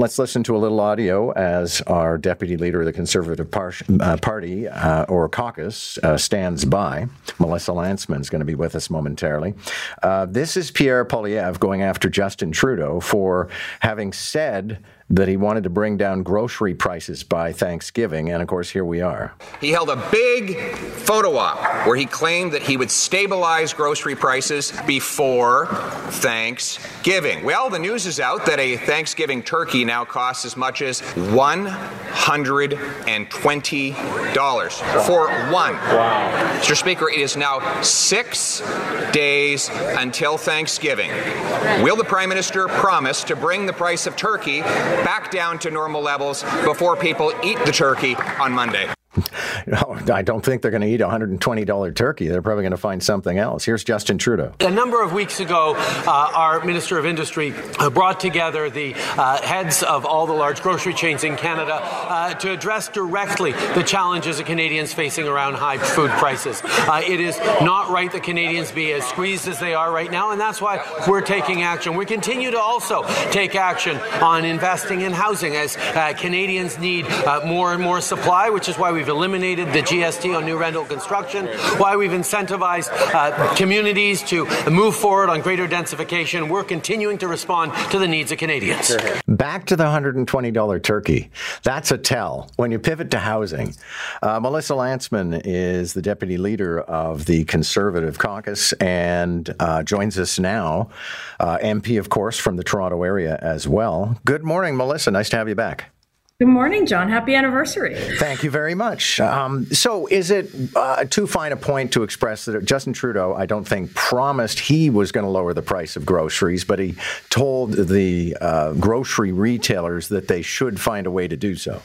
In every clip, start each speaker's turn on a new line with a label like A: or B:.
A: let's listen to a little audio as our deputy leader of the Conservative par- uh, Party uh, or caucus uh, stands by. Melissa Lantsman is going to be with us momentarily. Uh, this is Pierre Poilievre going after Justin Trudeau for having said that he wanted to bring down grocery prices by Thanksgiving, and of course, here we are.
B: He held a big photo op where he claimed that he would stabilize grocery prices before Thanksgiving. Well, the news is out that a Thanksgiving turkey now costs as much as $120 for one. Wow. Mr. Speaker, it is now six days until Thanksgiving. Will the Prime Minister promise to bring the price of turkey back down to normal levels before people eat the turkey on Monday.
A: No, I don't think they're going to eat a $120 turkey. They're probably going to find something else. Here's Justin Trudeau.
C: A number of weeks ago, uh, our Minister of Industry uh, brought together the uh, heads of all the large grocery chains in Canada uh, to address directly the challenges of Canadians facing around high food prices. Uh, it is not right that Canadians be as squeezed as they are right now, and that's why we're taking action. We continue to also take action on investing in housing as uh, Canadians need more and more supply, which is why we've eliminated the GST on new rental construction, why we've incentivized uh, communities to move forward on greater densification. We're continuing to respond to the needs of Canadians.
A: Back to the $120 turkey. That's a tell. When you pivot to housing, uh, Melissa Lantsman is the deputy leader of the Conservative caucus and uh, joins us now. Uh, MP, of course, from the Toronto area as well. Good morning, Melissa. Nice to have you back.
D: Good morning, John. Happy anniversary.
A: Thank you very much. Um, so, is it uh, too fine a point to express that Justin Trudeau, I don't think, promised he was going to lower the price of groceries, but he told the uh, grocery retailers that they should find a way to do so?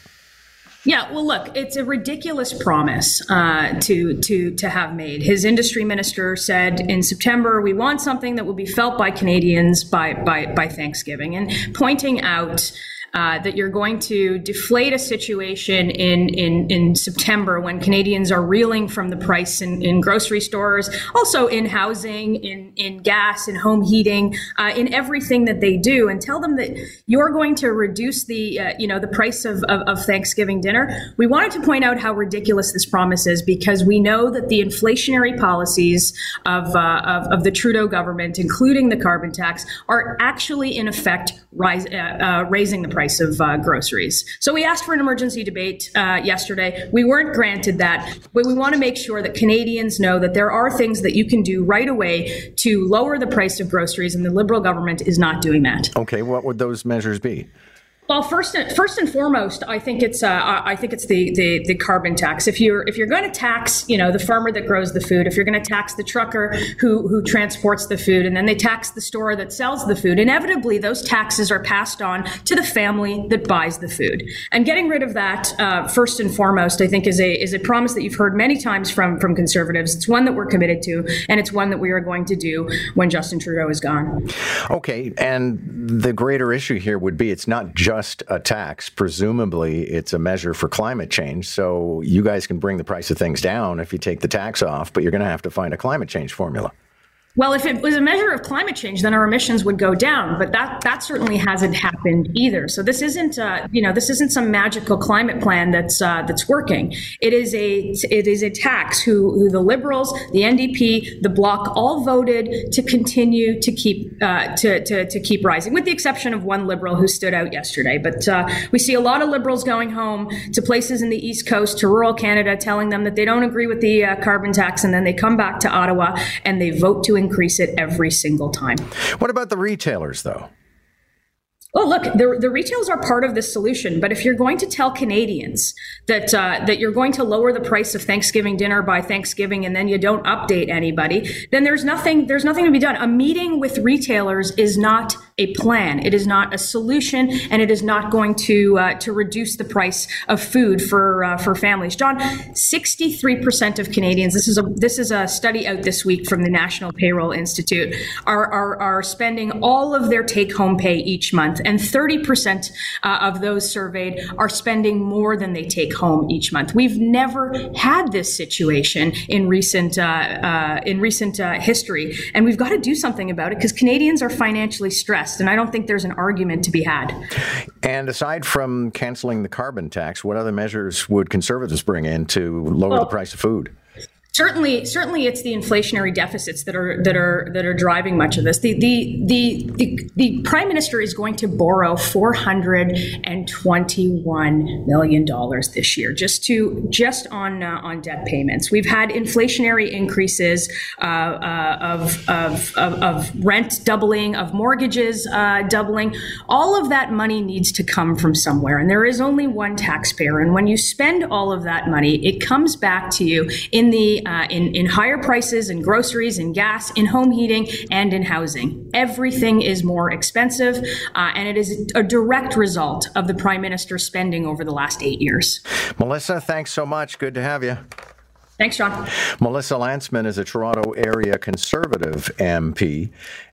D: Yeah, well, look, it's a ridiculous promise uh, to to to have made. His industry minister said in September, "We want something that will be felt by Canadians by by by Thanksgiving," and pointing out uh, that you're going to deflate a situation in, in, in September when Canadians are reeling from the price in, in grocery stores, also in housing, in, in gas, in home heating, uh, in everything that they do, and tell them that you're going to reduce the uh, you know the price of, of, of Thanksgiving dinner. We wanted to point out how ridiculous this promise is because we know that the inflationary policies of, uh, of, of, the Trudeau government, including the carbon tax, are actually in effect rise, uh, uh, raising the price price of uh, groceries. So we asked for an emergency debate uh, yesterday. We weren't granted that, but we want to make sure that Canadians know that there are things that you can do right away to lower the price of groceries, and the Liberal government is not doing that.
A: Okay, what would those measures be?
D: Well, first and, first and foremost, I think it's uh, I think it's the, the, the carbon tax. If you're if you're going to tax, you know, the farmer that grows the food, if you're going to tax the trucker who who transports the food, and then they tax the store that sells the food, inevitably those taxes are passed on to the family that buys the food. And getting rid of that, uh, first and foremost, I think is a is a promise that you've heard many times from from conservatives. It's one that we're committed to, and it's one that we are going to do when Justin Trudeau is gone.
A: Okay, and the greater issue here would be it's not just a tax. Presumably, it's a measure for climate change. So you guys can bring the price of things down if you take the tax off, but you're going to have to find a climate change formula.
D: Well, if it was a measure of climate change, then our emissions would go down. But that that certainly hasn't happened either. So this isn't uh, you know this isn't some magical climate plan that's uh, that's working. It is a it is a tax who, who the Liberals, the NDP, the Bloc all voted to continue to keep uh, to, to to keep rising, with the exception of one Liberal who stood out yesterday. But uh, we see a lot of Liberals going home to places in the East Coast, to rural Canada, telling them that they don't agree with the uh, carbon tax, and then they come back to Ottawa and they vote to increase it every single time.
A: What about the retailers, though?
D: Well, look, the, the retails are part of the solution. But if you're going to tell Canadians that uh, that you're going to lower the price of Thanksgiving dinner by Thanksgiving, and then you don't update anybody, then there's nothing there's nothing to be done. A meeting with retailers is not a plan. It is not a solution, and it is not going to uh, to reduce the price of food for uh, for families. John, 63 percent of Canadians. This is a this is a study out this week from the National Payroll Institute. Are are, are spending all of their take home pay each month and 30% uh, of those surveyed are spending more than they take home each month. We've never had this situation in recent uh, uh in recent history, and we've got to do something about it because Canadians are financially stressed, and I don't think there's an argument to be had.
A: And aside from canceling the carbon tax, what other measures would Conservatives bring in to lower well, the price of food?
D: Certainly, certainly, it's the inflationary deficits that are that are that are driving much of this. The the the the, the prime minister is going to borrow four hundred and twenty one million dollars this year, just to just on uh, on debt payments. We've had inflationary increases uh, uh, of, of, of of rent doubling, of mortgages uh, doubling. All of that money needs to come from somewhere, and there is only one taxpayer. And when you spend all of that money, it comes back to you in the uh, in, in higher prices in groceries, in gas, in home heating, and in housing. Everything is more expensive, uh, and it is a direct result of the Prime Minister's spending over the last eight years.
A: Melissa, thanks so much. Good to have you.
D: Thanks, John.
A: Melissa Lantsman is a Toronto area Conservative MP.